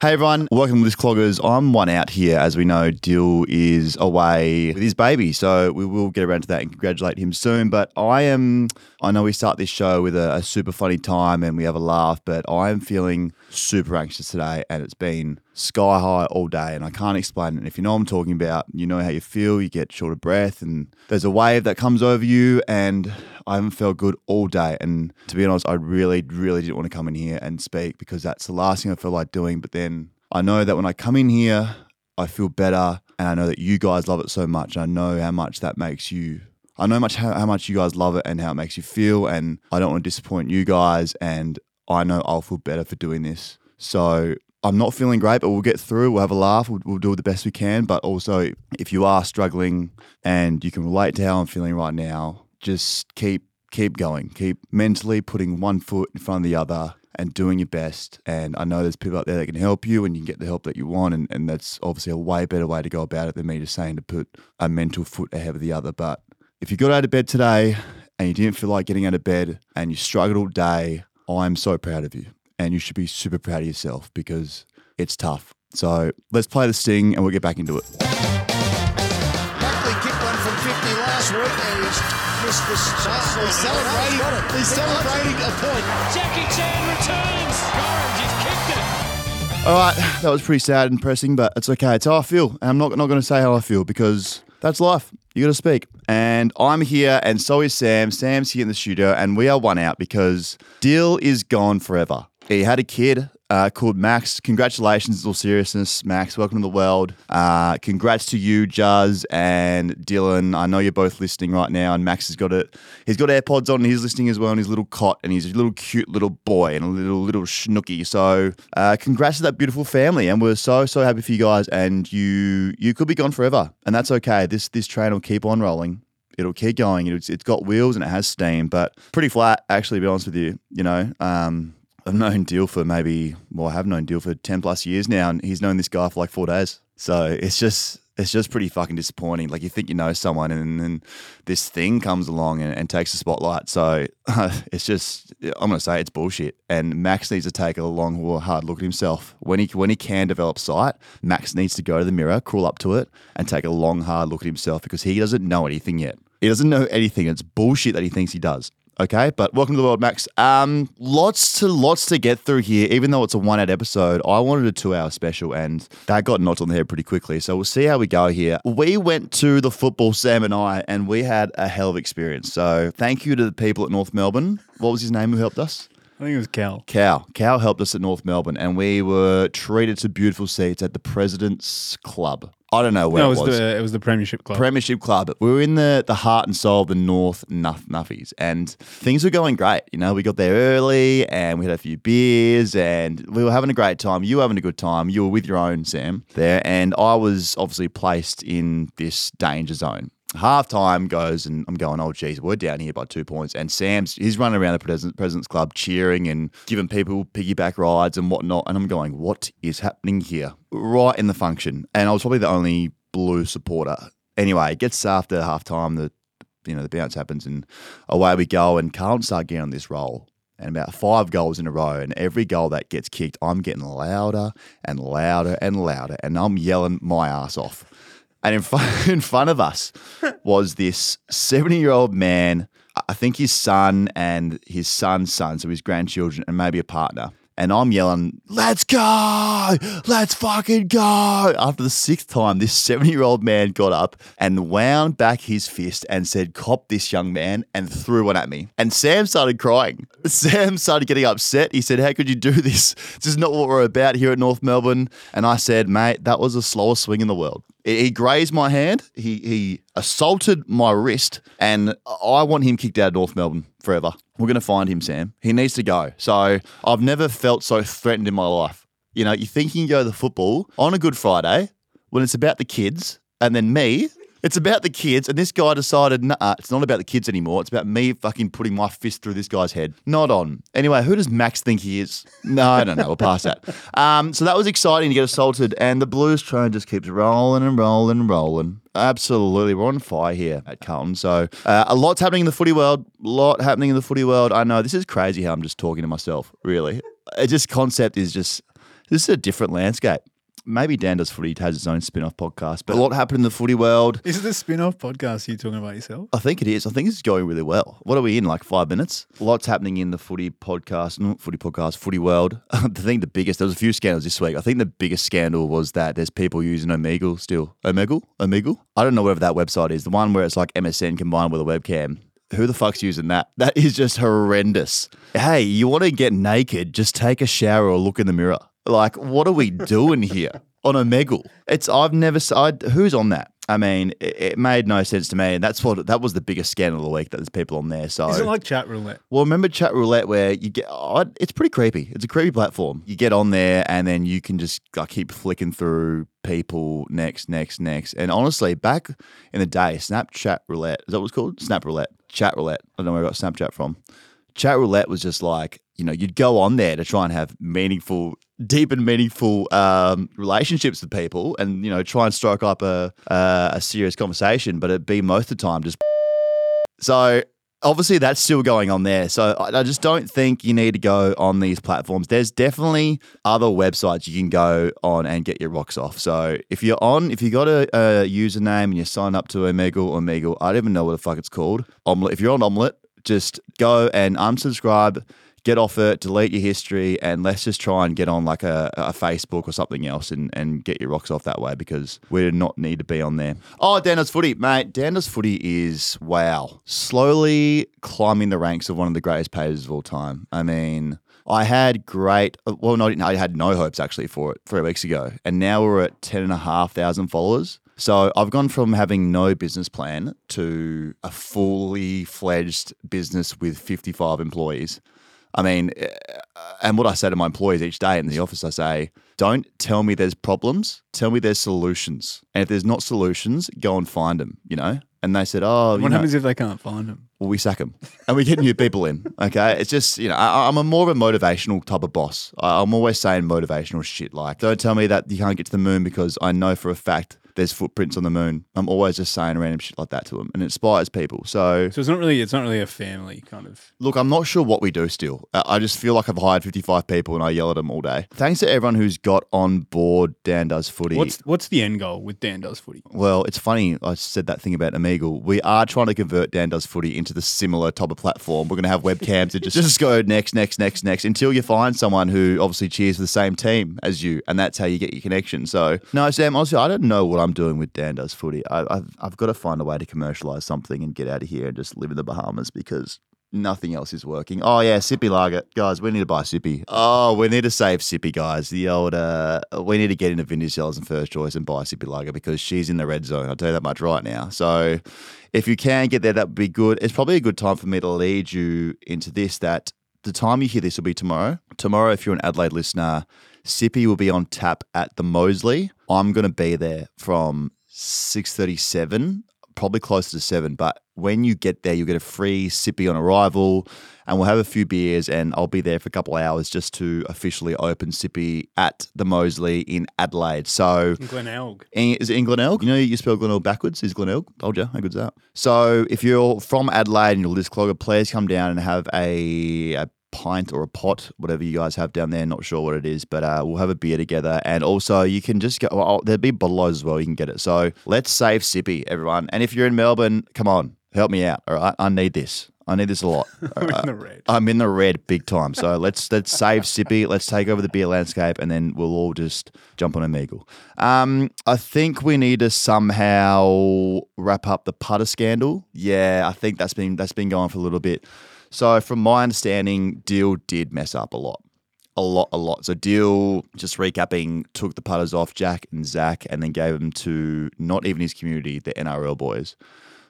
Hey everyone, welcome to List Cloggers. I'm one out here. As we know, Dyl is away with his baby, so we will get around to that and congratulate him soon. But I am, I know we start this show with a, a super funny time and we have a laugh, but I am feeling super anxious today and it's been sky high all day and I can't explain it. And if you know what I'm talking about, you know how you feel, you get short of breath and there's a wave that comes over you and I haven't felt good all day. And to be honest, I really, really didn't want to come in here and speak because that's the last thing I feel like doing. But then I know that when I come in here, I feel better. And I know that you guys love it so much. I know how much that makes you. I know much how, how much you guys love it and how it makes you feel. And I don't want to disappoint you guys. And I know I'll feel better for doing this. So I'm not feeling great, but we'll get through. We'll have a laugh. We'll, we'll do the best we can. But also, if you are struggling and you can relate to how I'm feeling right now, just keep keep going. Keep mentally putting one foot in front of the other and doing your best. And I know there's people out there that can help you and you can get the help that you want. And, and that's obviously a way better way to go about it than me just saying to put a mental foot ahead of the other. But if you got out of bed today and you didn't feel like getting out of bed and you struggled all day, I'm so proud of you. And you should be super proud of yourself because it's tough. So let's play the sting and we'll get back into it. Buckley kicked one from 50 last week and he's missed the shot. He's celebrating, he's celebrating a point. Jackie Chan returns. Orange has kicked it. All right, that was pretty sad and pressing, but it's okay. It's how I feel. And I'm not, not going to say how I feel because that's life. You got to speak. And I'm here, and so is Sam. Sam's here in the studio, and we are one out because Dyl is gone forever. He had a kid uh, called Max. Congratulations, all seriousness, Max. Welcome to the world. Uh, congrats to you, Juz and Dylan. I know you're both listening right now, and Max has got it. He's got AirPods on, and he's listening as well, in his little cot, and he's a little cute little boy and a little little schnooky. So, uh, congrats to that beautiful family, and we're so so happy for you guys. And you you could be gone forever, and that's okay. This this train will keep on rolling it'll keep going. It's, it's got wheels and it has steam, but pretty flat, actually, to be honest with you. You know, um, I've known Deal for maybe, well, I have known Deal for 10 plus years now, and he's known this guy for like four days. So it's just, it's just pretty fucking disappointing. Like you think you know someone, and then this thing comes along and, and takes the spotlight. So it's just, I'm gonna say it's bullshit. And Max needs to take a long, hard look at himself when he when he can develop sight. Max needs to go to the mirror, crawl up to it, and take a long, hard look at himself because he doesn't know anything yet. He doesn't know anything. It's bullshit that he thinks he does. Okay, but welcome to the world, Max. Um, lots to lots to get through here. Even though it's a one-hour episode, I wanted a two-hour special, and that got knocked on the head pretty quickly. So we'll see how we go here. We went to the football, Sam and I, and we had a hell of experience. So thank you to the people at North Melbourne. What was his name who helped us? I think it was Cal. Cal. Cal helped us at North Melbourne, and we were treated to beautiful seats at the President's Club. I don't know where No, it it was the it was the Premiership Club. Premiership Club. We were in the the heart and soul of the North Nuff Nuffies, and things were going great. You know, we got there early, and we had a few beers, and we were having a great time. You were having a good time. You were with your own Sam there, and I was obviously placed in this danger zone. Half time goes, and I'm going, oh, geez, we're down here by two points. And Sam's, he's running around the President, President's Club cheering and giving people piggyback rides and whatnot. And I'm going, what is happening here? Right in the function. And I was probably the only blue supporter. Anyway, it gets after half time, the you know, the bounce happens and away we go. And Carlton start getting on this roll. And about five goals in a row, and every goal that gets kicked, I'm getting louder and louder and louder, and I'm yelling my ass off. And in front, in front of us was this 70 year old man, I think his son and his son's son, so his grandchildren, and maybe a partner. And I'm yelling, let's go, let's fucking go. After the sixth time, this 70 year old man got up and wound back his fist and said, cop this young man, and threw one at me. And Sam started crying. Sam started getting upset. He said, How could you do this? This is not what we're about here at North Melbourne. And I said, Mate, that was the slowest swing in the world. He grazed my hand. He he assaulted my wrist, and I want him kicked out of North Melbourne forever. We're going to find him, Sam. He needs to go. So I've never felt so threatened in my life. You know, you think you can go to the football on a Good Friday when it's about the kids, and then me. It's about the kids, and this guy decided, nah, it's not about the kids anymore. It's about me fucking putting my fist through this guy's head. Not on. Anyway, who does Max think he is? No, I don't know. We'll pass that. Um, so that was exciting to get assaulted, and the Blues train just keeps rolling and rolling and rolling. Absolutely, we're on fire here at Carlton. So uh, a lot's happening in the footy world. A lot happening in the footy world. I know this is crazy how I'm just talking to myself. Really, it just concept is just This is a different landscape. Maybe Dan Does Footy has its own spin off podcast, but a lot happened in the footy world. Is it the spin off podcast you talking about yourself? I think it is. I think it's going really well. What are we in? Like five minutes? Lots happening in the footy podcast, not footy podcast, footy world. I think the biggest, there was a few scandals this week. I think the biggest scandal was that there's people using Omegle still. Omegle? Omegle? I don't know whatever that website is. The one where it's like MSN combined with a webcam. Who the fuck's using that? That is just horrendous. Hey, you want to get naked? Just take a shower or look in the mirror. Like, what are we doing here on a Omegle? It's I've never. I, who's on that? I mean, it, it made no sense to me. And that's what that was the biggest scandal of the week. That there's people on there. So Is it like chat roulette? well, remember chat roulette where you get oh, it's pretty creepy. It's a creepy platform. You get on there and then you can just like, keep flicking through people next, next, next. And honestly, back in the day, Snapchat roulette is that what it's called? Snap roulette, chat roulette. I don't know where I got Snapchat from. Chat roulette was just like you know you'd go on there to try and have meaningful, deep and meaningful um, relationships with people, and you know try and strike up a a, serious conversation. But it'd be most of the time just so obviously that's still going on there. So I I just don't think you need to go on these platforms. There's definitely other websites you can go on and get your rocks off. So if you're on, if you got a, a username and you sign up to Omegle or Omegle, I don't even know what the fuck it's called. Omelette. If you're on Omelette, just go and unsubscribe. Get off it, delete your history, and let's just try and get on like a, a Facebook or something else and, and get your rocks off that way because we do not need to be on there. Oh, Dan Does Footy, mate. Dan Does Footy is wow, slowly climbing the ranks of one of the greatest pages of all time. I mean, I had great, well, not I had no hopes actually for it three weeks ago, and now we're at ten and a half thousand followers. So I've gone from having no business plan to a fully fledged business with 55 employees. I mean, eh, and what I say to my employees each day in the office, I say, don't tell me there's problems, tell me there's solutions. And if there's not solutions, go and find them, you know? And they said, oh, What know, happens if they can't find them? well, we sack them and we get new people in. Okay. It's just, you know, I, I'm a more of a motivational type of boss. I, I'm always saying motivational shit. Like, don't tell me that you can't get to the moon because I know for a fact there's footprints on the moon. I'm always just saying random shit like that to them and it inspires people. So, So it's not really it's not really a family kind of. Look, I'm not sure what we do still. I just feel like I've hired 55 people and I yell at them all day. Thanks to everyone who's got on board Dan Does Footy. What's what's the end goal with Dan does footy? well, it's funny. I said that thing about Omegle. We are trying to convert Dan Does Footy into the similar type of platform. We're going to have webcams that just, just go next, next, next, next until you find someone who obviously cheers for the same team as you. And that's how you get your connection. So, no, Sam, honestly, I don't know what I'm doing with Dan Does Footy. I, I've, I've got to find a way to commercialize something and get out of here and just live in the Bahamas because nothing else is working. Oh yeah, Sippy Lager, guys. We need to buy Sippy. Oh, we need to save Sippy, guys. The old, uh, we need to get into Vintage Cellars and First Choice and buy Sippy Lager because she's in the red zone. I'll tell you that much right now. So, if you can get there, that would be good. It's probably a good time for me to lead you into this. That the time you hear this will be tomorrow. Tomorrow, if you're an Adelaide listener, Sippy will be on tap at the Moseley. I'm going to be there from 6:37, probably closer to 7, but when you get there you'll get a free sippy on arrival and we'll have a few beers and I'll be there for a couple of hours just to officially open sippy at the Moseley in Adelaide. So Glenelg. Is it in Glenelg? You know you spell Glenelg backwards. Is Glenelg? Told you. How good's that? So if you're from Adelaide and you're List Clogger, please come down and have a, a pint or a pot, whatever you guys have down there. Not sure what it is, but uh, we'll have a beer together. And also you can just go. Well, there'll be bottles as well. You can get it. So let's save Sippy, everyone. And if you're in Melbourne, come on, help me out. All right, I need this. I need this a lot. In the red. I'm in the red big time. So let's let's save Sippy. Let's take over the beer landscape, and then we'll all just jump on Omegle. Um, I think we need to somehow wrap up the putter scandal. Yeah, I think that's been that's been going for a little bit. So from my understanding, Deal did mess up a lot. A lot, a lot. So Deal, just recapping, took the putters off Jack and Zach and then gave them to not even his community, the NRL boys,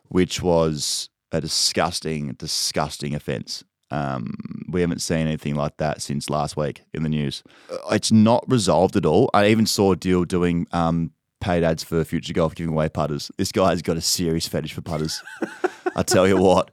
which was a disgusting, disgusting offence. Um, we haven't seen anything like that since last week in the news. Uh, It's not resolved at all. I even saw Deal doing um, paid ads for Future Golf giving away putters. This guy has got a serious fetish for putters. I tell you what,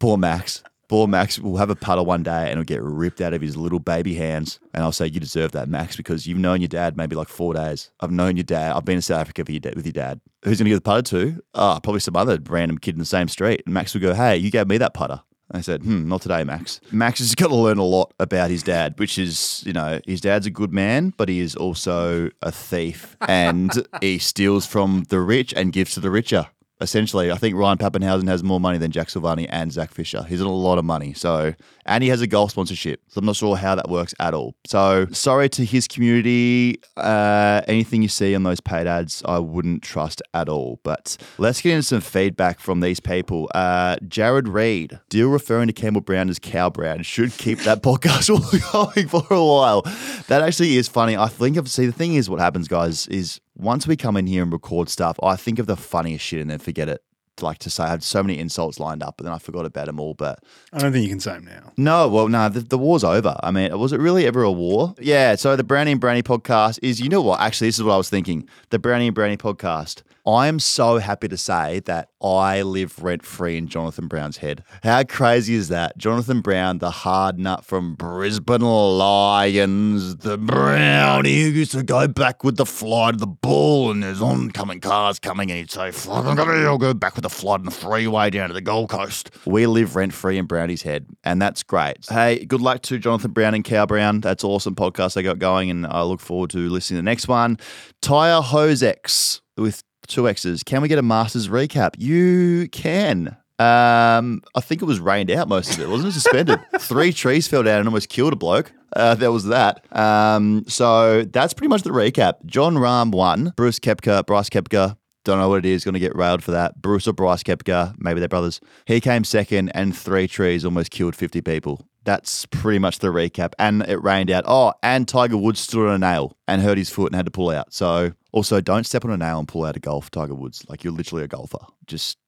poor Max. Poor Max will have a putter one day and it'll get ripped out of his little baby hands. And I'll say, You deserve that, Max, because you've known your dad maybe like four days. I've known your dad. I've been in South Africa with your, dad, with your dad. Who's going to give the putter to? Ah, probably some other random kid in the same street. And Max will go, Hey, you gave me that putter. I said, hmm, not today, Max. Max has got to learn a lot about his dad, which is, you know, his dad's a good man, but he is also a thief and he steals from the rich and gives to the richer. Essentially, I think Ryan Papenhuyzen has more money than Jack Silvagni and Zach Fisher. He's a lot of money. So, and he has a golf sponsorship. So, I'm not sure how that works at all. So, sorry to his community. Uh, anything you see on those paid ads, I wouldn't trust at all. But let's get into some feedback from these people. Uh, Jared Reed, deal referring to Campbell Brown as Cow Brown should keep that podcast going for a while. That actually is funny. I think of see the thing is what happens, guys, is once we come in here and record stuff, I think of the funniest shit and then forget it. Like to say, I had so many insults lined up, but then I forgot about them all. But I don't think you can say them now. no, well, no, the, the war's over. I mean, was it really ever a war? Yeah. So the Brownie and Brownie podcast is, you know what? Actually, this is what I was thinking. The Brownie and Brownie podcast. I am so happy to say that I live rent free in Jonathan Brown's head. How crazy is that? Jonathan Brown, the hard nut from Brisbane Lions, the Brownie who used to go back with the fly to the ball, and there's oncoming cars coming, and he'd say, I'm gonna go back with the flood and the freeway down to the Gold Coast." We live rent free in Brownie's head, and that's great. Hey, good luck to Jonathan Brown and Cow Brown. That's awesome podcast they got going, and I look forward to listening to the next one. Tyre Hosex with two X's. Can we get a Masters recap? You can. Um, I think it was rained out most of it, wasn't it? Suspended. Three trees fell down and almost killed a bloke. Uh, there was that. Um, so that's pretty much the recap. Jon Rahm won. Bruce Koepka, Bryce Koepka. Don't know what it is. Going to get railed for that. Bruce or Bryce Koepka, maybe they're brothers. He came second, and three trees almost killed 50 people. That's pretty much the recap. And it rained out. Oh, and Tiger Woods stood on a nail and hurt his foot and had to pull out. So also, don't step on a nail and pull out a golf, Tiger Woods. Like you're literally a golfer. Just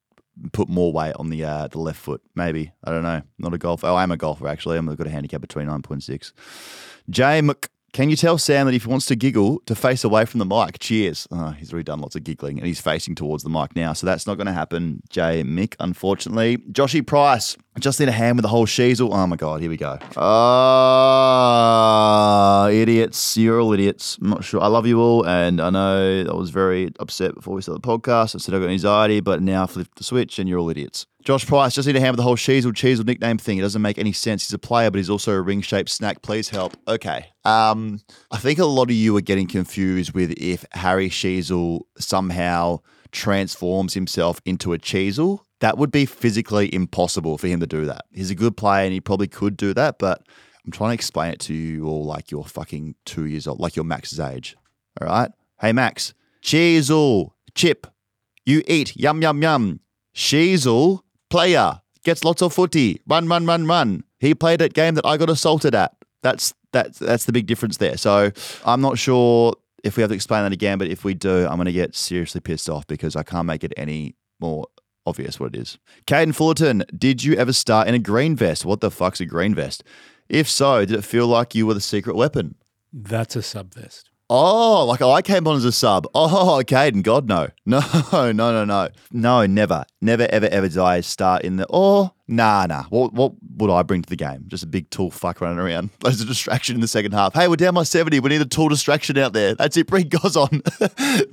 put more weight on the uh, the left foot. Maybe I don't know. Not a golfer. Oh, I'm a golfer actually. I'm got a handicap of 29.6. Jay Mc. Can you tell Sam that if he wants to giggle, to face away from the mic? Cheers. Oh, he's already done lots of giggling and he's facing towards the mic now. So that's not going to happen, Jay Mick, unfortunately. Joshy Price, just need a hand with the whole sheezel. Oh my God, here we go. Ah, idiots. You're all idiots. I'm not sure. I love you all. And I know I was very upset before we started the podcast. I said I got anxiety, but now I flipped the switch and you're all idiots. Josh Price, just need a hand the whole Sheezel Cheezel nickname thing. It doesn't make any sense. He's a player, but he's also a ring shaped snack. Please help. Okay. Um, I think a lot of you are getting confused with if Harry Sheezel somehow transforms himself into a Cheezel. That would be physically impossible for him to do that. He's a good player and he probably could do that, but I'm trying to explain it to you all like you're fucking two years old, like you're Max's age. All right? Hey, Max, Cheezel, chip, you eat, yum, yum, yum. Sheezel, player, gets lots of footy, run, run, run, run. He played that game that I got assaulted at. That's that's that's the big difference there. So I'm not sure if we have to explain that again, but if we do, I'm going to get seriously pissed off because I can't make it any more obvious what it is. Caden Fullerton, did you ever start in a green vest? What the fuck's a green vest? If so, did it feel like you were the secret weapon? That's a sub vest. Oh, like I came on as a sub. Oh, Caden, God, no. No, no, no, no. No, never. Never, ever, ever did I start in the, oh, nah, nah. What, what would I bring to the game? Just a big tool fuck running around. There's a distraction in the second half. Hey, we're down by 70. We need a tool distraction out there. That's it. Bring Goz on.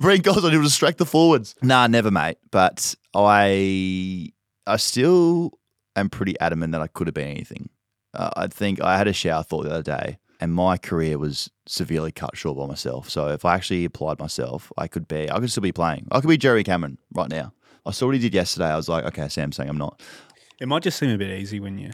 bring Goz on. He'll distract the forwards. Nah, never, mate. But I, I still am pretty adamant that I could have been anything. Uh, I think I had a shower thought the other day and my career was severely cut short by myself. So if I actually applied myself, I could be, I could still be playing. I could be Jerry Cameron right now. I saw what he did yesterday. I was like, okay, Sam saying I'm not. It might just seem a bit easy when you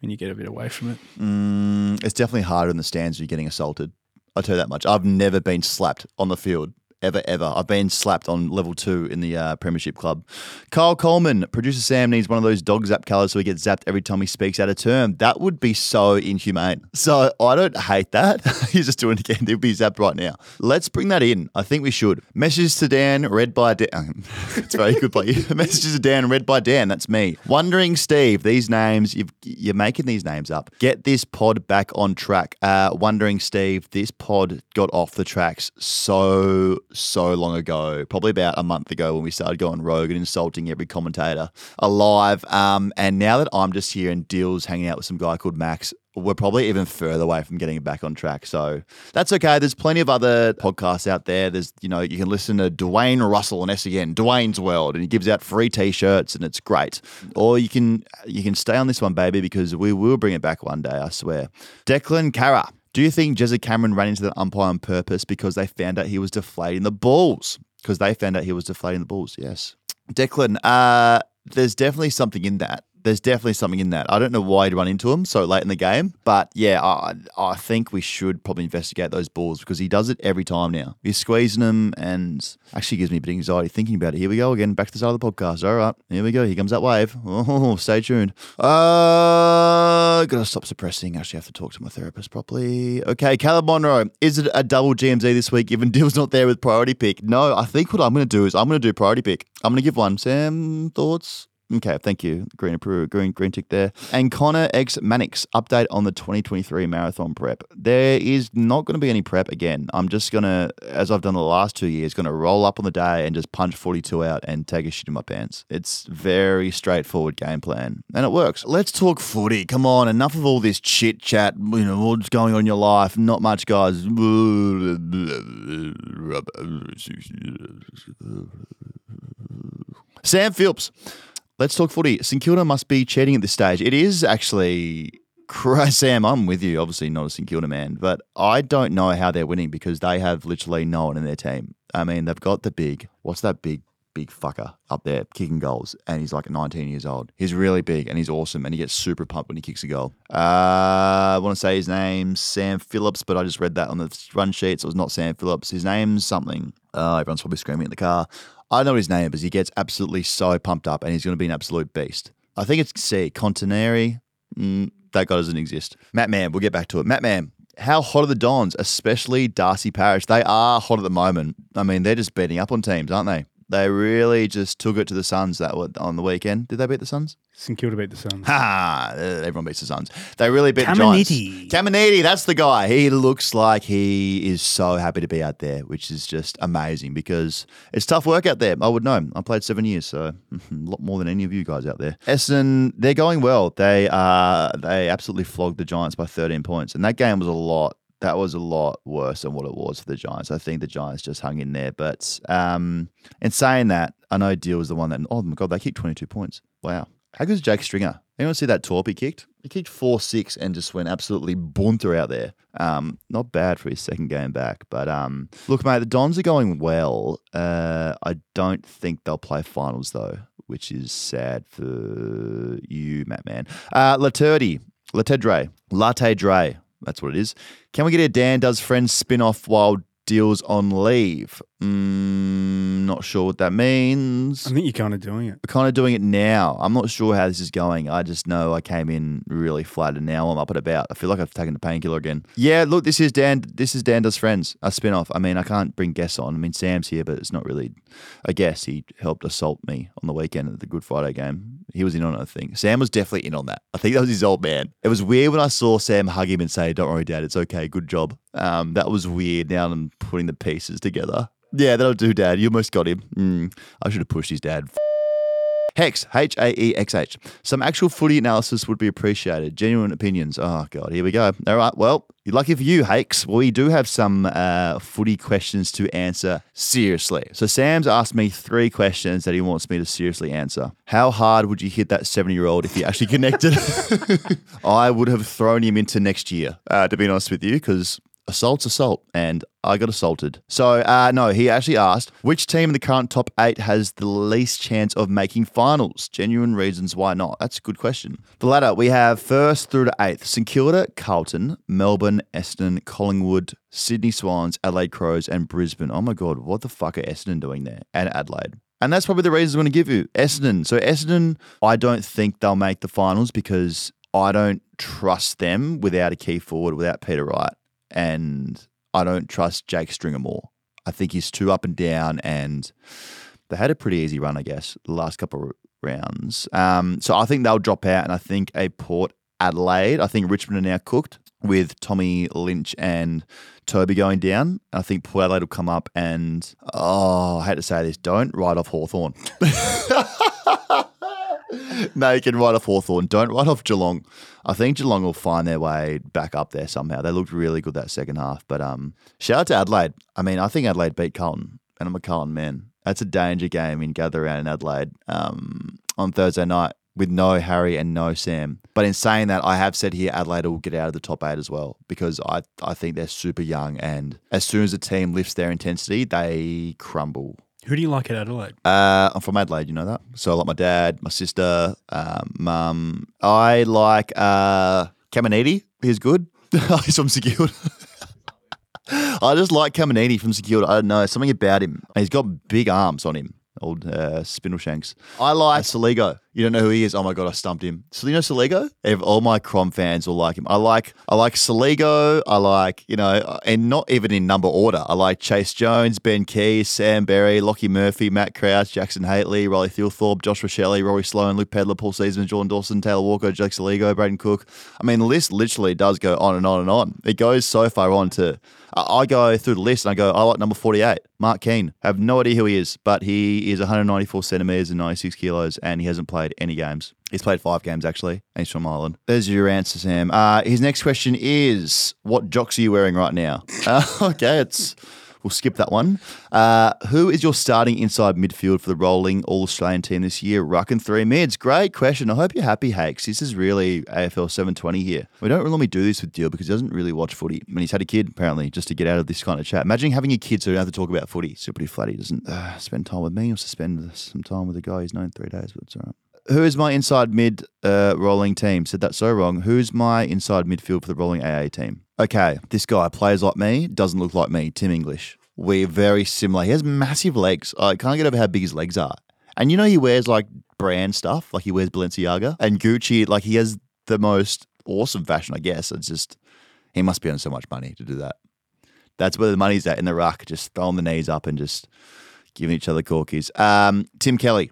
when you get a bit away from it. Mm, it's definitely harder in the stands you're getting assaulted. I'll tell you that much. I've never been slapped on the field. Ever, ever. I've been slapped on level two in the uh, Premiership Club. Kyle Coleman, producer Sam needs one of those dog zap colours so he gets zapped every time he speaks out of term. That would be so inhumane. So I don't hate that. He's just doing it again. He'll be zapped right now. Let's bring that in. I think we should. Messages to Dan, read by Dan. it's very good by you. Messages to Dan, read by Dan. That's me. Wondering Steve, these names, you've, you're making these names up. Get this pod back on track. Uh, Wondering Steve, this pod got off the tracks so so long ago, probably about a month ago when we started going rogue and insulting every commentator alive. Um, and now that I'm just here and Dyl's hanging out with some guy called Max, we're probably even further away from getting it back on track. So that's okay. There's plenty of other podcasts out there. There's, you know, you can listen to Dwayne Russell on SEN, Dwayne's World, and he gives out free t-shirts and it's great. Or you can you can stay on this one, baby, because we will bring it back one day, I swear. Declan Cara. Do you think Jezza Cameron ran into the umpire on purpose because they found out he was deflating the balls? Because they found out he was deflating the balls, yes. Declan, uh, there's definitely something in that there's definitely something in that. I don't know why he'd run into him so late in the game, but yeah, I, I think we should probably investigate those balls because he does it every time now. He's squeezing them and actually gives me a bit of anxiety thinking about it. Here we go again, back to the start of the podcast. All right, here we go. Here comes that wave. Oh, stay tuned. Uh, gotta stop suppressing. Actually, have to talk to my therapist properly. Okay, Caleb Monroe, is it a double GMZ this week given Dyl's not there with priority pick? No, I think what I'm to do is I'm to do priority pick. I'm to give one. Sam, thoughts? Okay, thank you. Green approve, green green tick there. And Connor X Mannix update on the 2023 marathon prep. There is not going to be any prep again. I'm just gonna, as I've done the last two years, going to roll up on the day and just punch 42 out and take a shit in my pants. It's very straightforward game plan, and it works. Let's talk footy. Come on, enough of all this chit chat. You know what's going on in your life. Not much, guys. Sam Phillips. Let's talk footy. St Kilda must be cheating at this stage. It is actually. Sam, I'm with you. Obviously, not a St Kilda man, but I don't know how they're winning because they have literally no one in their team. I mean, they've got the big. What's that big, big fucker up there kicking goals? And he's like 19 years old. He's really big and he's awesome, and he gets super pumped when he kicks a goal. Uh, I want to say his name's Sam Phillips, but I just read that on the run sheet, so it's not Sam Phillips. His name's something. Uh, everyone's probably screaming in the car. I know his name is. He gets absolutely so pumped up, and he's going to be an absolute beast. I think it's C. Contenary. Mm, that guy doesn't exist. Matt Mann. We'll get back to it. Matt Mann. How hot are the Dons, especially Darcy Parish? They are hot at the moment. I mean, they're just beating up on teams, aren't they? They really just took it to the Suns that were on the weekend. Did they beat the Suns? St Kilda beat the Suns. Ha! Everyone beats the Suns. They really beat the Giants. Caminiti. Caminiti, that's the guy. He looks like he is so happy to be out there, which is just amazing because it's tough work out there. I would know. I played seven years, so a lot more than any of you guys out there. Essendon, they're going well. They uh they absolutely flogged the Giants by 13 points, and that game was a lot that was a lot worse than what it was for the Giants. I think the Giants just hung in there. But um, in saying that, I know Deal was the one that, oh my God, they kicked 22 points. Wow. How good is Jake Stringer? Anyone see that torp he kicked? He kicked 4 6 and just went absolutely bunter out there. Um, not bad for his second game back. But um, look, mate, the Dons are going well. Uh, I don't think they'll play finals, though, which is sad for you, Matt Mann. Uh, Laturdi, Latedre, Latte Dre. That's what it is. Can we get a Dan Does Friends spin off while Deal's on leave? Mm, not sure what that means. I think you're kind of doing it. We're kind of doing it now. I'm not sure how this is going. I just know I came in really flat and now I'm up at about. I feel like I've taken the painkiller again. Yeah, look, this is Dan. This is Dan Does Friends, a spin off. I mean, I can't bring guests on. I mean, Sam's here, but it's not really a guest. He helped assault me on the weekend at the Good Friday game. He was in on it, I think. Sam was definitely in on that. I think that was his old man. It was weird when I saw Sam hug him and say, Don't worry, Dad, it's okay. Good job. Um, that was weird. Now I'm putting the pieces together. Yeah, that'll do, Dad. You almost got him. Mm, I should have pushed his dad. Hex, H A E X H. Some actual footy analysis would be appreciated. Genuine opinions. Oh, God, here we go. All right, well, lucky for you, Hakes. We do have some uh, footy questions to answer seriously. So, Sam's asked me three questions that he wants me to seriously answer. How hard would you hit that 70 year old if he actually connected? I would have thrown him into next year, uh, to be honest with you, because assault's assault, and I got assaulted. So, uh, no, he actually asked which team in the current top eight has the least chance of making finals? Genuine reasons why not? That's a good question. The ladder we have first through to eighth St Kilda, Carlton, Melbourne, Essendon, Collingwood, Sydney Swans, Adelaide Crows, and Brisbane. Oh my God, what the fuck are Essendon doing there? And Adelaide. And that's probably the reasons I'm going to give you. Essendon. So, Essendon, I don't think they'll make the finals because I don't trust them without a key forward, without Peter Wright and I don't trust Jake Stringer more. I think he's too up and down, and they had a pretty easy run, I guess, the last couple of rounds. Um, so I think they'll drop out, and I think a Port Adelaide. I think Richmond are now cooked with Tommy Lynch and Toby going down. I think Port Adelaide will come up and, oh, I hate to say this, don't write off Hawthorn. no, you can write off Hawthorn. Don't write off Geelong. I think Geelong will find their way back up there somehow. They looked really good that second half. But um, shout out to Adelaide. I mean, I think Adelaide beat Carlton, and I'm a Carlton man. That's a danger game in gather around in Adelaide um, on Thursday night with no Harry and no Sam. But in saying that, I have said here Adelaide will get out of the top eight as well because I, I think they're super young. And as soon as a team lifts their intensity, they crumble. Who do you like at Adelaide? Uh, I'm from Adelaide, you know that. So I like my dad, my sister, um, mum. I like uh, Caminiti. He's good. He's from Secure. I just like Caminiti from Secure. I don't know something about him. He's got big arms on him. Old uh, spindle shanks. I like Soligo. You don't know who he is. Oh my god, I stumped him. So you know Soligo? All my Crom fans will like him. I like I like Soligo. I like you know, and not even in number order. I like Chayce Jones, Ben Keays, Sam Berry, Lockie Murphy, Matt Crouch, Jackson Hately, Riley Thilthorpe, Josh Rachele, Rory Sloane, Luke Pedlar, Paul Seedsman, Jordan Dawson, Taylor Walker, Jake Soligo, Brayden Cook. I mean, the list literally does go on and on and on. It goes so far on to. I go through the list and I go, I like number 48, Mark Keane. I have no idea who he is, but he is 194 centimetres and 96 kilos, and he hasn't played any games. He's played five games actually, and he's from Ireland. There's your answer, Sam. Uh, his next question is, what jocks are you wearing right now? Uh, okay, it's we'll skip that one. Uh, who is your starting inside midfield for the rolling All Australian team this year? Ruck and three mids. Great question. I hope you're happy, Hakes. This is really AFL 720 here. We don't really normally do this with Deal because he doesn't really watch footy. I mean, he's had a kid apparently just to get out of this kind of chat. Imagine having a kid so you don't have to talk about footy. So pretty flat. He doesn't uh, spend time with me. Wants spend some time with a guy he's known three days, but it's all right. Who is my inside mid uh, rolling team? Said that so wrong. Who's my inside midfield for the rolling AA team? Okay, this guy plays like me, doesn't look like me. Tim English. We're very similar. He has massive legs. I can't get over how big his legs are. And you know he wears like brand stuff, like he wears Balenciaga and Gucci. Like he has the most awesome fashion, I guess. It's just he must be on so much money to do that. That's where the money's at in the ruck, just throwing the knees up and just giving each other corkies. Um, Tim Kelly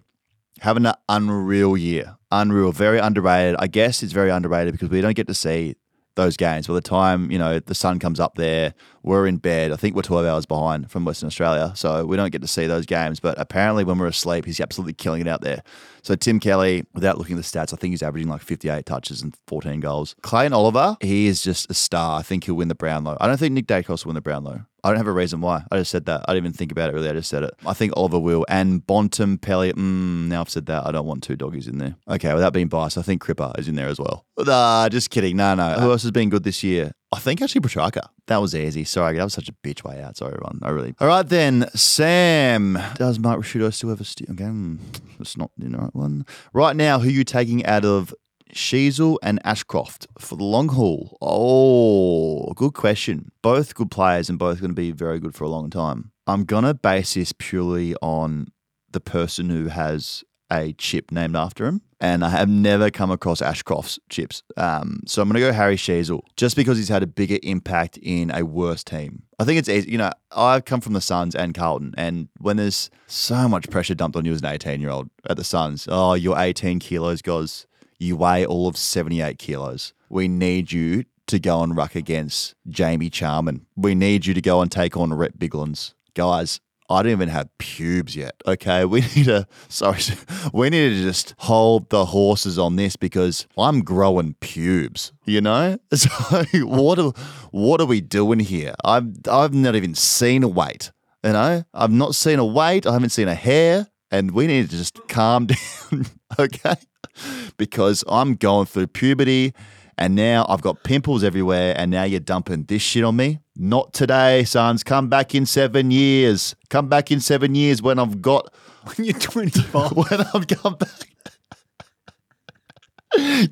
having an unreal year. Unreal, very underrated. I guess it's very underrated because we don't get to see those games. By the time, you know, the sun comes up there, we're in bed. I think we're 12 hours behind from Western Australia. So we don't get to see those games. But apparently, when we're asleep, he's absolutely killing it out there. So Tim Kelly, without looking at the stats, I think he's averaging like 58 touches and 14 goals. Clayton Oliver, he is just a star. I think he'll win the Brownlow. I don't think Nick Daicos will win the Brownlow. I don't have a reason why. I just said that. I didn't even think about it really. I just said it. I think Oliver will. And Bontempelli. Mm, now I've said that. I don't want two doggies in there. Okay, without being biased, I think Cripper is in there as well. Nah, just kidding. No, no. Who else has been good this year? I think actually Petracca. That was easy. Sorry, that was such a bitch way out. Sorry, everyone. I really. All right then, Sam. Does Mark Ricciuto still have a steal? Okay, hmm, that's not the right one. Right now, who are you taking out of Sheezel and Ashcroft for the long haul? Oh, good question. Both good players and both going to be very good for a long time. I'm going to base this purely on the person who has a chip named after him. And I have never come across Ashcroft's chips. Um, so I'm going to go Harry Sheezel just because he's had a bigger impact in a worse team. I think it's easy. You know, I've come from the Suns and Carlton. And when there's so much pressure dumped on you as an 18 year old at the Suns, oh, you're 18 kilos, guys. You weigh all of 78 kilos. We need you to go and ruck against Jamie Charman. We need you to go and take on Rhett Biglands. Guys, I don't even have pubes yet. Okay, we need to sorry, we need to just hold the horses on this because I'm growing pubes. You know, so what are what are we doing here? I've I've not even seen a weight. You know, I've not seen a weight. I haven't seen a hair, and we need to just calm down. Okay, because I'm going through puberty. And now I've got pimples everywhere, and now you're dumping this shit on me. Not today, sons. Come back in seven years. Come back in seven years when I've got When you're 25. when I've come back.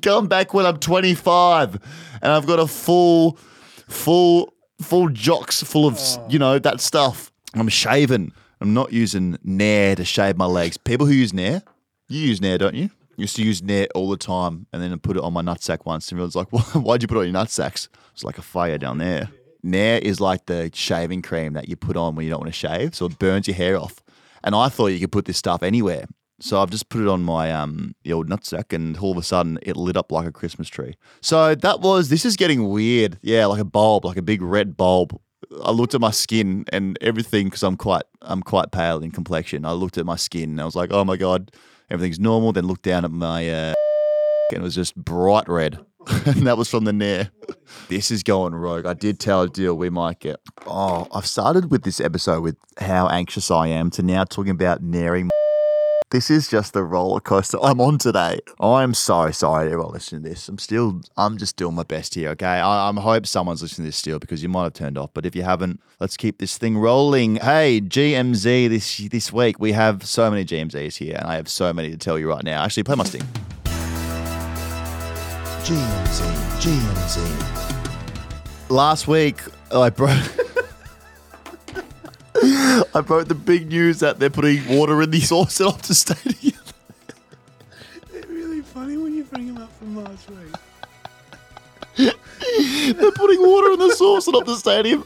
come back when I'm 25 and I've got a full, full, full jocks full of oh. you know that stuff. I'm shaven. I'm not using Nair to shave my legs. People who use Nair, you use Nair, don't you? Used to use Nair all the time, and then put it on my nutsack once, and everyone's like, "Why- "Why'd you put it on your nutsacks?" It's like a fire down there. Nair is like the shaving cream that you put on when you don't want to shave, so it burns your hair off. And I thought you could put this stuff anywhere, so I've just put it on my um the old nutsack, and all of a sudden it lit up like a Christmas tree. So that was. This is getting weird. Yeah, like a bulb, like a big red bulb I looked at my skin and everything because I'm quite I'm quite pale in complexion. I looked at my skin and I was like, oh my god, everything's normal. Then looked down at my uh, and it was just bright red, and that was from the Nair. This is going rogue. I did tell a deal we might get. Oh, I've started with this episode with how anxious I am to now talking about nairing. This is just the roller coaster I'm on today. I'm so sorry to everyone listening to this. I'm still, I'm just doing my best here, okay? I, I hope someone's listening to this still because you might have turned off. But if you haven't, let's keep this thing rolling. Hey, GMZ this this week. We have so many GMZs here, and I have so many to tell you right now. Actually, play my sting. GMZ, GMZ. last week I broke I broke the big news that they're putting water in the sauce at Optus Stadium. It's really funny when you bring him up from last week. they're putting water in the sauce and at Optus Stadium,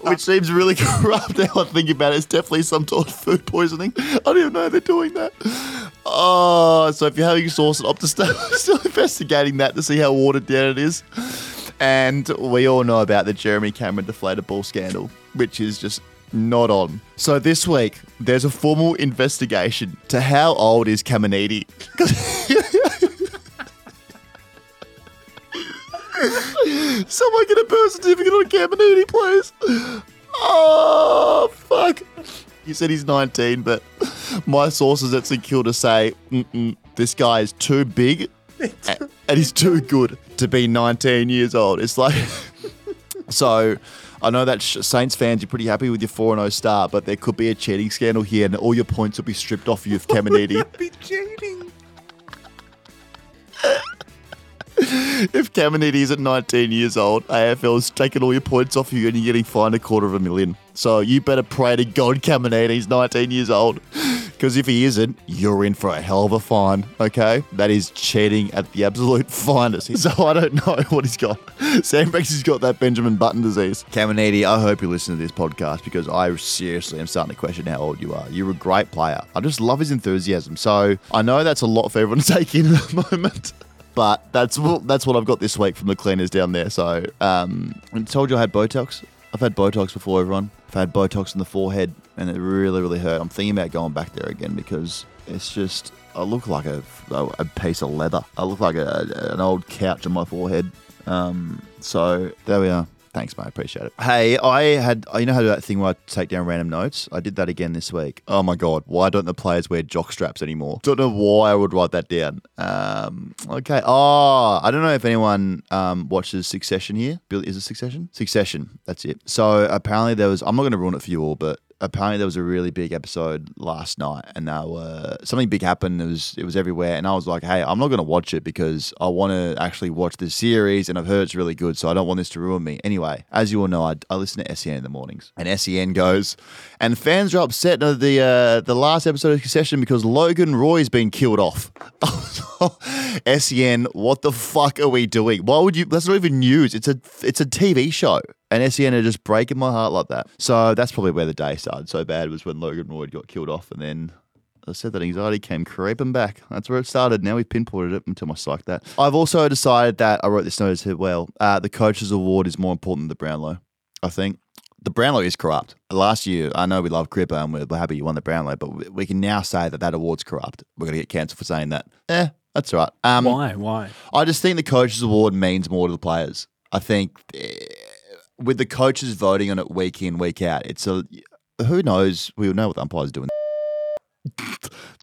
which seems really corrupt. Now I think about it, it's definitely some sort of food poisoning. I don't even know they're doing that. Oh, so if you're having sauce at Optus Stadium, still investigating that to see how watered down it is. And we all know about the Jeremy Cameron deflated ball scandal, which is just not on. So this week, there's a formal investigation to how old is Caminiti. Someone get a birth certificate on Caminiti, please. Oh, fuck. You said he's 19, but my sources at St Kilda say Mm-mm, this guy is too big and he's too good to be 19 years old. It's like, so I know that Saints fans, you're pretty happy with your 4 0 start, but there could be a cheating scandal here and all your points will be stripped off you if Caminiti. Be cheating. if Caminiti's at 19 years old, AFL's taking all your points off you and you're getting fined a quarter of a million. So you better pray to God Caminiti's 19 years old. Because if he isn't, you're in for a hell of a fine, okay? That is cheating at the absolute finest. So I don't know what he's got. Sam Brexy's got that Benjamin Button disease. Cameron Caminiti, I hope you listen to this podcast because I seriously am starting to question how old you are. You're a great player. I just love his enthusiasm. So I know that's a lot for everyone to take in at the moment. But that's what that's what I've got this week from the cleaners down there. So um, I told you I had Botox. I've had Botox before, everyone. I've had Botox in the forehead, and it really, really hurt. I'm thinking about going back there again because it's just I look like a, a, piece of leather. I look like a, an old couch on my forehead. Um, so there we are. Thanks, mate. Appreciate it. Hey, I had, you know how that thing where I take down random notes? I did that again this week. Oh my God. Why don't the players wear jock straps anymore? Don't know why I would write that down. Um, okay. Oh, I don't know if anyone um, watches Succession here. Bill, Is it Succession? Succession. That's it. So apparently there was, I'm not going to ruin it for you all, but apparently there was a really big episode last night and there were something big happened. It was it was everywhere. And i was like hey i'm not going to watch it because i want to actually watch the series and i've heard it's really good so i don't want this to ruin me. Anyway as you all know i, I listen to sen in the mornings and sen goes. And fans are upset at the uh, the last episode of succession because logan roy's been killed off. Sen what the fuck are we doing? Why would you that's not even news. It's a it's a tv show and SEN are just breaking my heart like that. So that's probably where the day started so bad was when Logan Roy got killed off, and then I said that anxiety came creeping back. That's where it started. Now we've pinpointed it until my psych that. I've also decided that I wrote this note as well. Uh, the coaches award is more important than the Brownlow. I think the Brownlow is corrupt. Last year, I know we love Cripper and we're happy you won the Brownlow, but we- can now say that that award's corrupt. We're going to get cancelled for saying that. Eh, that's right. Um, Why? Why? I just think the coaches award means more to the players. I think eh, with the coaches voting on it week in week out, it's a who knows. We know what the umpires are doing.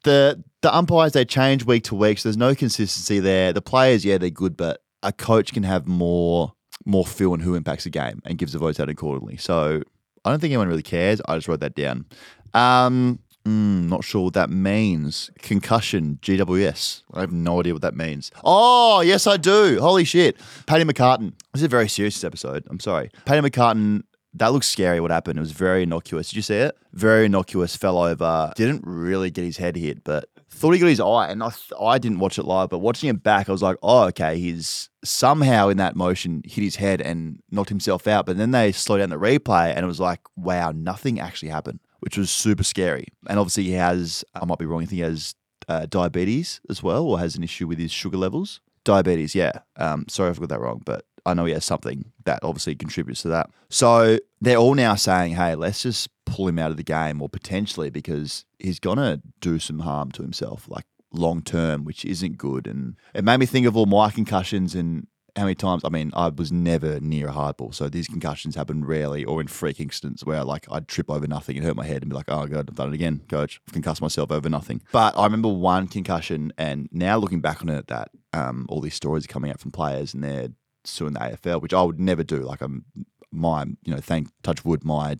the the umpires they change week to week, so there's no consistency there. The players, yeah, they're good, but a coach can have more more feel in who impacts the game and gives the votes out accordingly. So I don't think anyone really cares. I just wrote that down. Um, mm, not sure what that means. Concussion, GWS. I have no idea what that means. Oh, yes, I do. Holy shit. Paddy McCartin. This is a very serious episode. I'm sorry. Paddy McCartin. That looks scary. What happened? It was very innocuous. Did you see it? Very innocuous. Fell over. Didn't really get his head hit, but thought he got his eye. And I, th- I didn't watch it live, but watching it back, I was like, oh, okay. He's somehow in that motion hit his head and knocked himself out. But then they slowed down the replay, and it was like, wow, nothing actually happened, which was super scary. And obviously, he has. I might be wrong. I think he has uh, diabetes as well, or has an issue with his sugar levels. Diabetes, yeah. Um, sorry if I got that wrong, but I know he has something that obviously contributes to that. So they're all now saying, hey, let's just pull him out of the game or potentially because he's going to do some harm to himself, like long term, which isn't good. And it made me think of all my concussions and how many times, I mean, I was never near a hardball. So these concussions happen rarely or in freak incidents where like I'd trip over nothing and hurt my head and be like, oh God, I've done it again, coach. I've concussed myself over nothing. But I remember one concussion and now looking back on it, that um, all these stories are coming out from players and they're suing the AFL, which I would never do. Like I'm my, you know, thank touch wood, my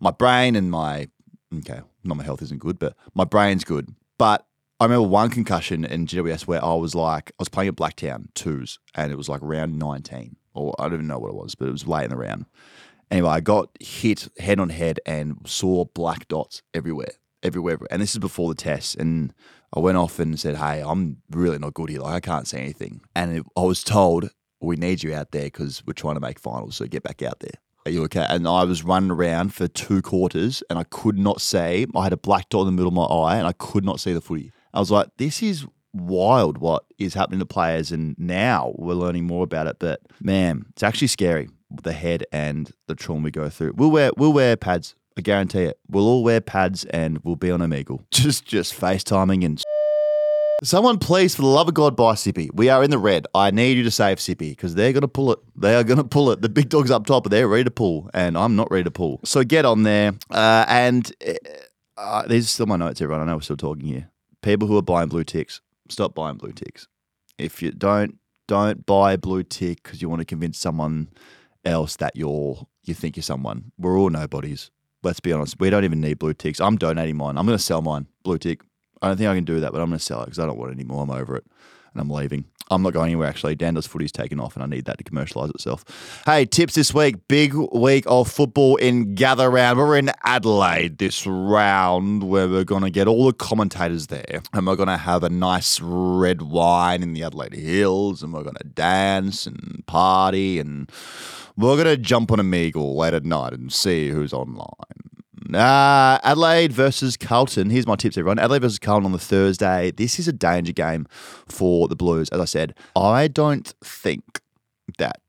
my brain and my okay, not my health isn't good, but my brain's good. But I remember one concussion in GWS where I was like, I was playing at Blacktown twos, and it was like round 19, or I don't even know what it was, but it was late in the round. Anyway, I got hit head on head and saw black dots everywhere, everywhere. And this is before the test. And I went off and said, Hey, I'm really not good here. Like, I can't see anything. And it, I was told, We need you out there because we're trying to make finals. So get back out there. Are you okay? And I was running around for two quarters and I could not see. I had a black dot in the middle of my eye and I could not see the footy. I was like, this is wild what is happening to players. And now we're learning more about it. But man, it's actually scary the head and the trauma we go through. We'll wear we'll wear pads. I guarantee it. We'll all wear pads and we'll be on Omegle. Just just FaceTiming and Someone please, for the love of God, buy Sippy. We are in the red. I need you to save Sippy because they're going to pull it. They are going to pull it. The big dog's up top, they're ready to pull, and I'm not ready to pull. So get on there. Uh, and uh, these are still my notes, everyone. I know we're still talking here. People who are buying blue ticks, stop buying blue ticks. If you don't, don't buy a blue tick because you want to convince someone else that you're you think you're someone. We're all nobodies. Let's be honest. We don't even need blue ticks. I'm donating mine. I'm going to sell mine. Blue tick. I don't think I can do that, but I'm going to sell it because I don't want it anymore. I'm over it and I'm leaving. I'm not going anywhere actually. Dan Does Footy's taken off and I need that to commercialise itself. Hey, tips this week. Big week of football in Gather Round. We're in Adelaide this round where we're going to get all the commentators there and we're going to have a nice red wine in the Adelaide Hills and we're going to dance and party and we're going to jump on Omegle late at night and see who's online. Uh, Adelaide versus Carlton. Here's my tips, everyone. Adelaide versus Carlton on the Thursday. This is a danger game for the Blues. As I said, I don't think that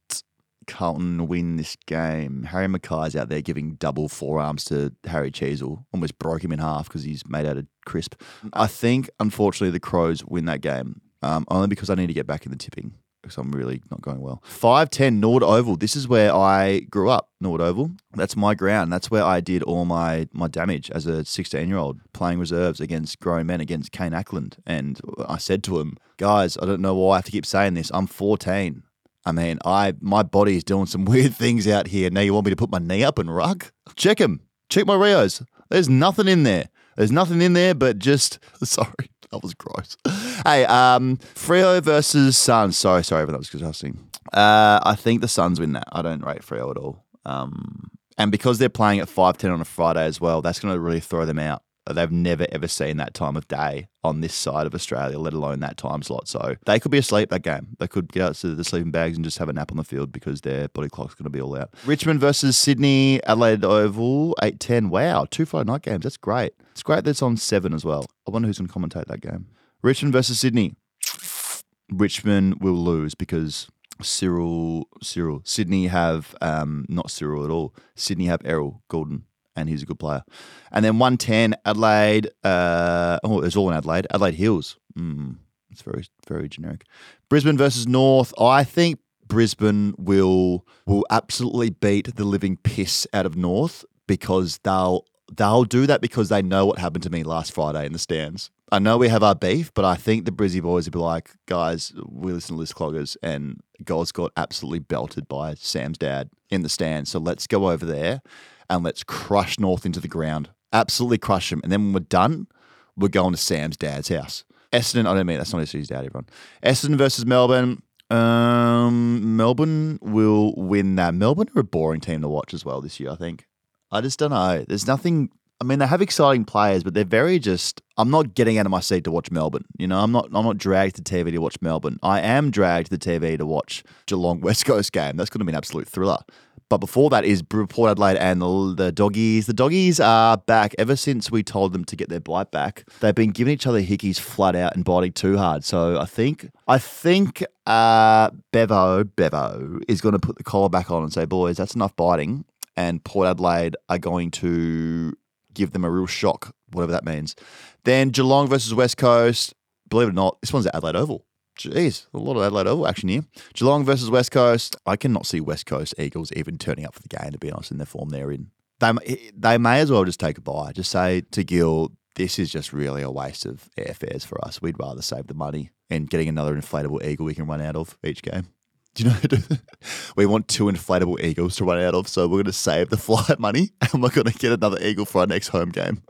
Carlton win this game. Harry McKay's out there giving double forearms to Harry Sheezel. Almost broke him in half because he's made out of crisp. I think, unfortunately, the Crows win that game. Um, only because I need to get back in the tipping because I'm really not going well. 510 Norwood Oval. This is where I grew up, Norwood Oval. That's my ground. That's where I did all my, my damage as a 16 year old playing reserves against grown men against Kane Ackland. And I said to him, guys, I don't know why I have to keep saying this. I'm 14. I mean, I my body is doing some weird things out here. Now you want me to put my knee up and rug? Check him. Check my Rios. There's nothing in there. There's nothing in there but just sorry. That was gross. Hey, um, Freo versus Suns. Sorry, sorry, but that was disgusting. Uh, I think the Suns win that. I don't rate Freo at all. Um, and because they're playing at five ten on a Friday as well, that's going to really throw them out. They've never ever seen that time of day on this side of Australia, let alone that time slot. So they could be asleep that game. They could get out to the sleeping bags and just have a nap on the field because their body clock's going to be all out. Richmond versus Sydney, Adelaide Oval, eight ten. Wow, two Friday night games. That's great. It's great that it's on seven as well. I wonder who's going to commentate that game. Richmond versus Sydney. Richmond will lose because Cyril, Cyril, Sydney have um, not Cyril at all. Sydney have Errol Gulden, and he's a good player. And then one ten Adelaide. Uh, oh, it's all in Adelaide. Adelaide Hills. Mm, it's very very generic. Brisbane versus North. I think Brisbane will will absolutely beat the living piss out of North because they'll they'll do that because they know what happened to me last Friday in the stands. I know we have our beef, but I think the Brizzy boys would be like, guys, we listen to List Cloggers, and Goz got absolutely belted by Sam's dad in the stands. So let's go over there and let's crush North into the ground. Absolutely crush him. And then when we're done, we're going to Sam's dad's house. Essendon, I don't mean that's not his dad, everyone. Essendon versus Melbourne. Um, Melbourne will win that. Melbourne are a boring team to watch as well this year, I think. I just don't know. There's nothing. I mean, they have exciting players, but they're very just. I'm not getting out of my seat to watch Melbourne. You know, I'm not. I'm not dragged to TV to watch Melbourne. I am dragged to the TV to watch Geelong West Coast game. That's going to be an absolute thriller. But before that is Port Adelaide and the, the doggies. The doggies are back ever since we told them to get their bite back. They've been giving each other hickeys flat out and biting too hard. So I think I think uh, Bevo Bevo is going to put the collar back on and say, boys, that's enough biting. And Port Adelaide are going to give them a real shock, whatever that means. Then Geelong versus West Coast. Believe it or not, this one's at Adelaide Oval. Jeez, a lot of Adelaide Oval action here. Geelong versus West Coast. I cannot see West Coast Eagles even turning up for the game, to be honest, in the form they're in. They, eh, they may as well just take a bye. Just say to Gill, this is just really a waste of airfares for us. We'd rather save the money and getting another inflatable eagle we can run out of each game. Do you know? we want two inflatable eagles to run out of, so we're going to save the flight money and we're going to get another eagle for our next home game.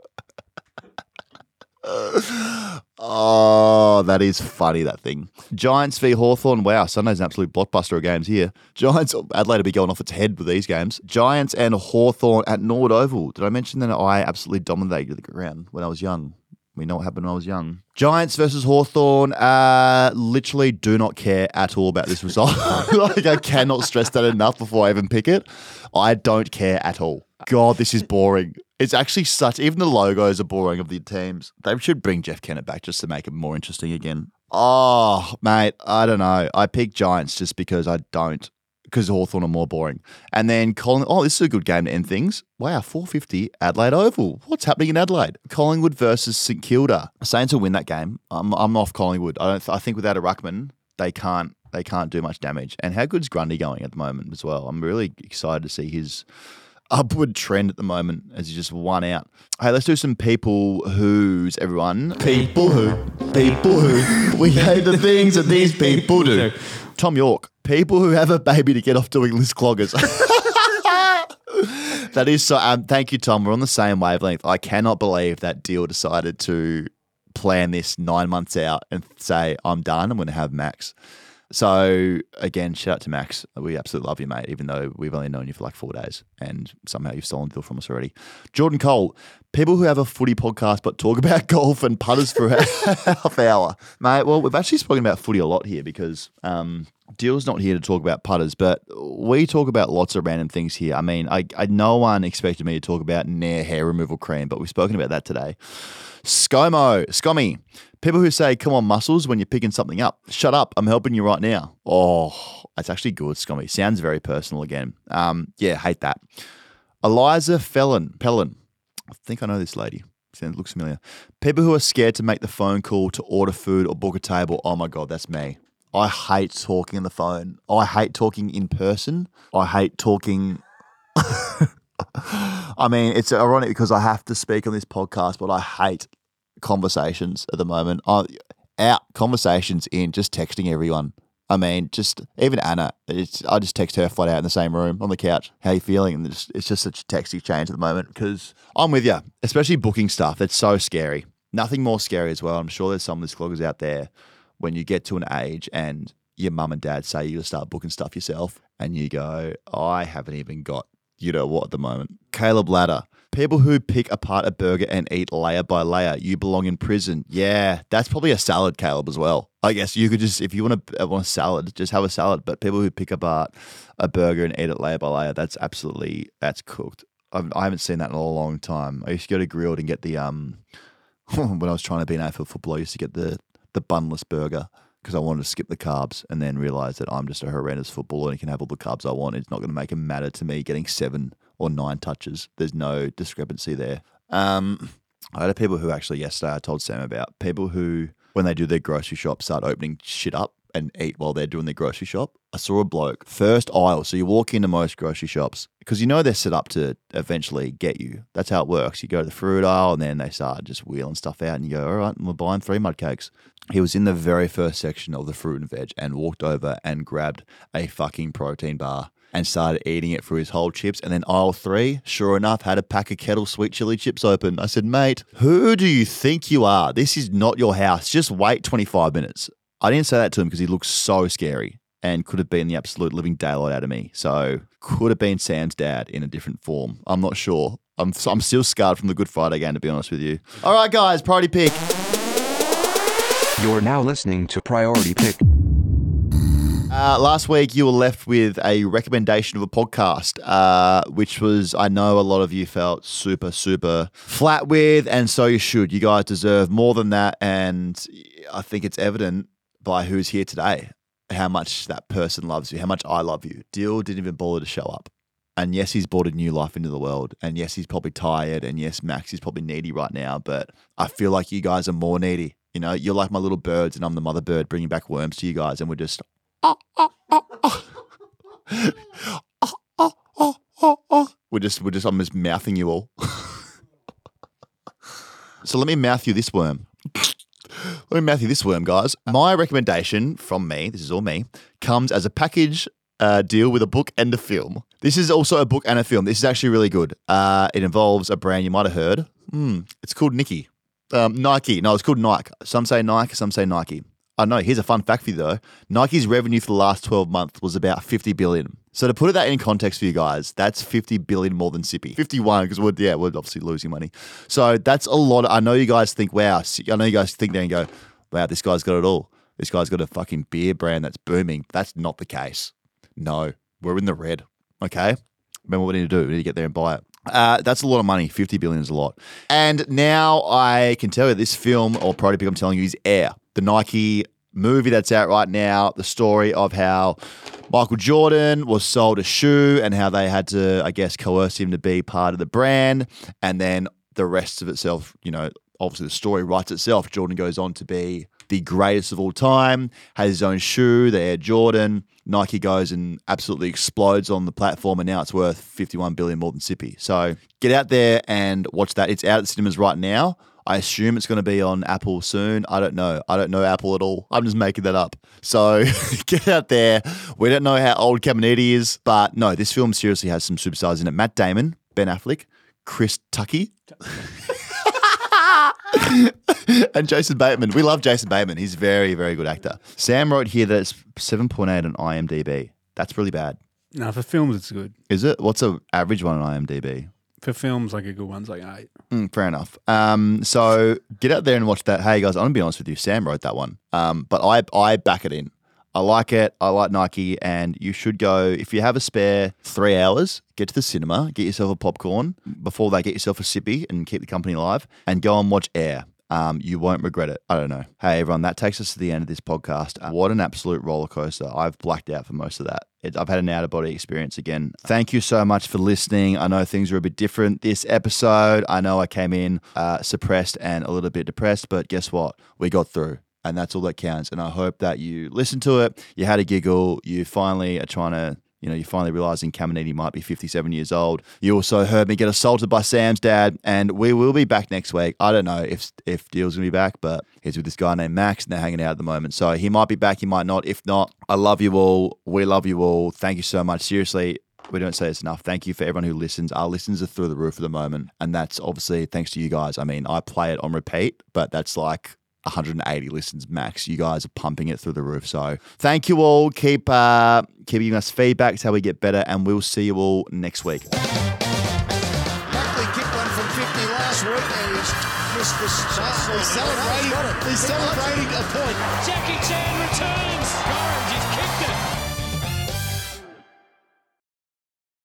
oh, that is funny, that thing. Giants v Hawthorn. Wow, Sunday's an absolute blockbuster of games here. Giants, oh, Adelaide will be going off its head with these games. Giants and Hawthorn at Norwood Oval. Did I mention that I absolutely dominated the ground when I was young? We know what happened when I was young. Giants versus Hawthorn. Uh, literally do not care at all about this result. like, I cannot stress that enough before I even pick it. I don't care at all. God, this is boring. It's actually such, even the logos are boring of the teams. They should bring Jeff Kennett back just to make it more interesting again. Oh, mate, I don't know. I pick Giants just because I don't, because Hawthorn are more boring. And then Colin, oh, this is a good game to end things. Wow, 450 Adelaide Oval. What's happening in Adelaide? Collingwood versus St Kilda. Saints will win that game. I'm, I'm off Collingwood. I don't. I think without a ruckman, they can't. They can't do much damage. And how good's Grundy going at the moment as well? I'm really excited to see his upward trend at the moment as he just won out. Hey, let's do some people who's everyone. People who, people who, we hate the things that these people do. Tom York, people who have a baby to get off doing list cloggers. that is so. Um, thank you, Tom. We're on the same wavelength. I cannot believe that Dyl decided to plan this nine months out and say, I'm done. I'm going to have Max. So again, shout out to Max. We absolutely love you, mate. Even though we've only known you for like four days, and somehow you've stolen Dyl from us already. Jordan Cole, people who have a footy podcast but talk about golf and putters for half hour, mate. Well, we've actually spoken about footy a lot here because um, Dyl's not here to talk about putters, but we talk about lots of random things here. I mean, I, I no one expected me to talk about Nair hair removal cream, but we've spoken about that today. ScoMo, ScoMe, people who say, come on, muscles, when you're picking something up. Shut up, I'm helping you right now. Oh, that's actually good, Scummy. Sounds very personal again. Um, yeah, hate that. Eliza Felon, Pellin. I think I know this lady. Sounds looks familiar. People who are scared to make the phone call to order food or book a table. Oh my god, that's me. I hate talking on the phone. I hate talking in person. I hate talking. I mean, it's ironic because I have to speak on this podcast, but I hate conversations at the moment. I, out conversations in just texting everyone. I mean, just even Anna. I just text her flat out in the same room on the couch. How you feeling? And it's, it's just such a text exchange at the moment because I'm with you, especially booking stuff. It's so scary. Nothing more scary as well. I'm sure there's some of these cloggers out there when you get to an age and your mum and dad say you start booking stuff yourself and you go, I haven't even got you know what at the moment. Caleb Ladder. People who pick apart a burger and eat layer by layer, you belong in prison. Yeah, that's probably a salad, Caleb, as well. I guess you could just, if you want to want a salad, just have a salad. But people who pick apart a burger and eat it layer by layer, that's absolutely that's cooked. I've, I have not seen that in a long time. I used to go to Grilled and get the um when I was trying to be an AFL footballer, I used to get the the bunless burger because I wanted to skip the carbs and then realize that I'm just a horrendous footballer and can have all the carbs I want. It's not going to make a matter to me getting seven or nine touches. There's no discrepancy there. Um, I had people who actually yesterday I told Sam about people who, when they do their grocery shop, start opening shit up and eat while they're doing their grocery shop. I saw a bloke, first aisle. So you walk into most grocery shops because you know they're set up to eventually get you. That's how it works. You go to the fruit aisle and then they start just wheeling stuff out and you go, all right, we're buying three mud cakes. He was in the very first section of the fruit and veg and walked over and grabbed a fucking protein bar and started eating it for his whole chips. And then aisle three, sure enough, had a pack of kettle sweet chili chips open. I said, mate, who do you think you are? This is not your house. Just wait 25 minutes. I didn't say that to him because he looks so scary and could have been the absolute living daylight out of me. So could have been Sam's dad in a different form. I'm not sure. I'm, I'm still scarred from the Good Friday game, to be honest with you. All right, guys, priority pick. You're now listening to Priority Pick. Uh, last week, you were left with a recommendation of a podcast, uh, which was, I know a lot of you felt super, super flat with, and so you should. You guys deserve more than that. And I think it's evident by who's here today how much that person loves you, how much I love you. Dyl didn't even bother to show up. And yes, he's brought a new life into the world. And yes, he's probably tired. And yes, Max is probably needy right now. But I feel like you guys are more needy. You know, you're like my little birds, and I'm the mother bird bringing back worms to you guys. And we're just we're just we're just I'm just mouthing you all. so let me mouth you this worm. Let me mouth you this worm, guys. My recommendation from me, this is all me, comes as a package uh, deal with a book and a film. This is also a book and a film. This is actually really good. Uh, it involves a brand you might have heard. Hmm, it's called Nike. Um, Nike. No, it's called Nike. Some say Nike, some say Nike. I know. Here's a fun fact for you though. Nike's revenue for the last 12 months was about 50 billion. So to put that in context for you guys, that's 50 billion more than Sippy. 51 because we're yeah we're obviously losing money. So that's a lot. I know you guys think wow. I know you guys think there and go, wow, this guy's got it all. This guy's got a fucking beer brand that's booming. That's not the case. No, we're in the red. Okay. Remember what we need to do? We need to get there and buy it. Uh, that's a lot of money. 50 billion is a lot. And now I can tell you this film or prototype I'm telling you is Air, the Nike movie that's out right now. The story of how Michael Jordan was sold a shoe and how they had to, I guess, coerce him to be part of the brand. And then the rest of itself, you know, obviously the story writes itself. Jordan goes on to be the greatest of all time, has his own shoe, the Air Jordan. Nike goes and absolutely explodes on the platform, and now it's worth 51 billion more than Sippy. So get out there and watch that. It's out at cinemas right now. I assume it's going to be on Apple soon. I don't know. I don't know Apple at all. I'm just making that up. So get out there. We don't know how old Caminiti is, but no, this film seriously has some superstars in it. Matt Damon, Ben Affleck, Chris Tucker. and Jason Bateman. We love Jason Bateman. He's a very, very good actor. Sam wrote here that it's 7.8 on IMDb. That's really bad. No, for films it's good. Is it? What's a average one on IMDb? For films, like a good one's like eight. Mm, fair enough. Um, so get out there and watch that. Hey guys, I'm gonna be honest with you. Sam wrote that one, um, but I I back it in. I like it. I like Nike, and you should go if you have a spare three hours. Get to the cinema, get yourself a popcorn before they get yourself a sippy, and keep the company alive. And go and watch Air. Um, you won't regret it. I don't know. Hey, everyone, that takes us to the end of this podcast. Uh, what an absolute roller coaster. I've blacked out for most of that. It, I've had an out of body experience again. Thank you so much for listening. I know things are a bit different this episode. I know I came in uh, suppressed and a little bit depressed, but guess what? We got through. And that's all that counts. And I hope that you listened to it, you had a giggle, you finally are trying to you know, you're finally realizing Caminiti might be 57 years old. You also heard me get assaulted by Sam's dad, and we will be back next week. I don't know if if Dyl's gonna be back, but he's with this guy named Max, and they're hanging out at the moment. So he might be back, he might not. If not, I love you all. We love you all. Thank you so much. Seriously, we don't say this enough. Thank you for everyone who listens. Our listens are through the roof at the moment, and that's obviously thanks to you guys. I mean, I play it on repeat, but that's like 180 listens max. You guys are pumping it through the roof. So thank you all. Keep uh, keep giving us feedback. It's how we get better, and we'll see you all next week. Buckley kicked one from 50 last week and he's missed the shot. He's celebrating, he's celebrating a point. Jackie Chan returns.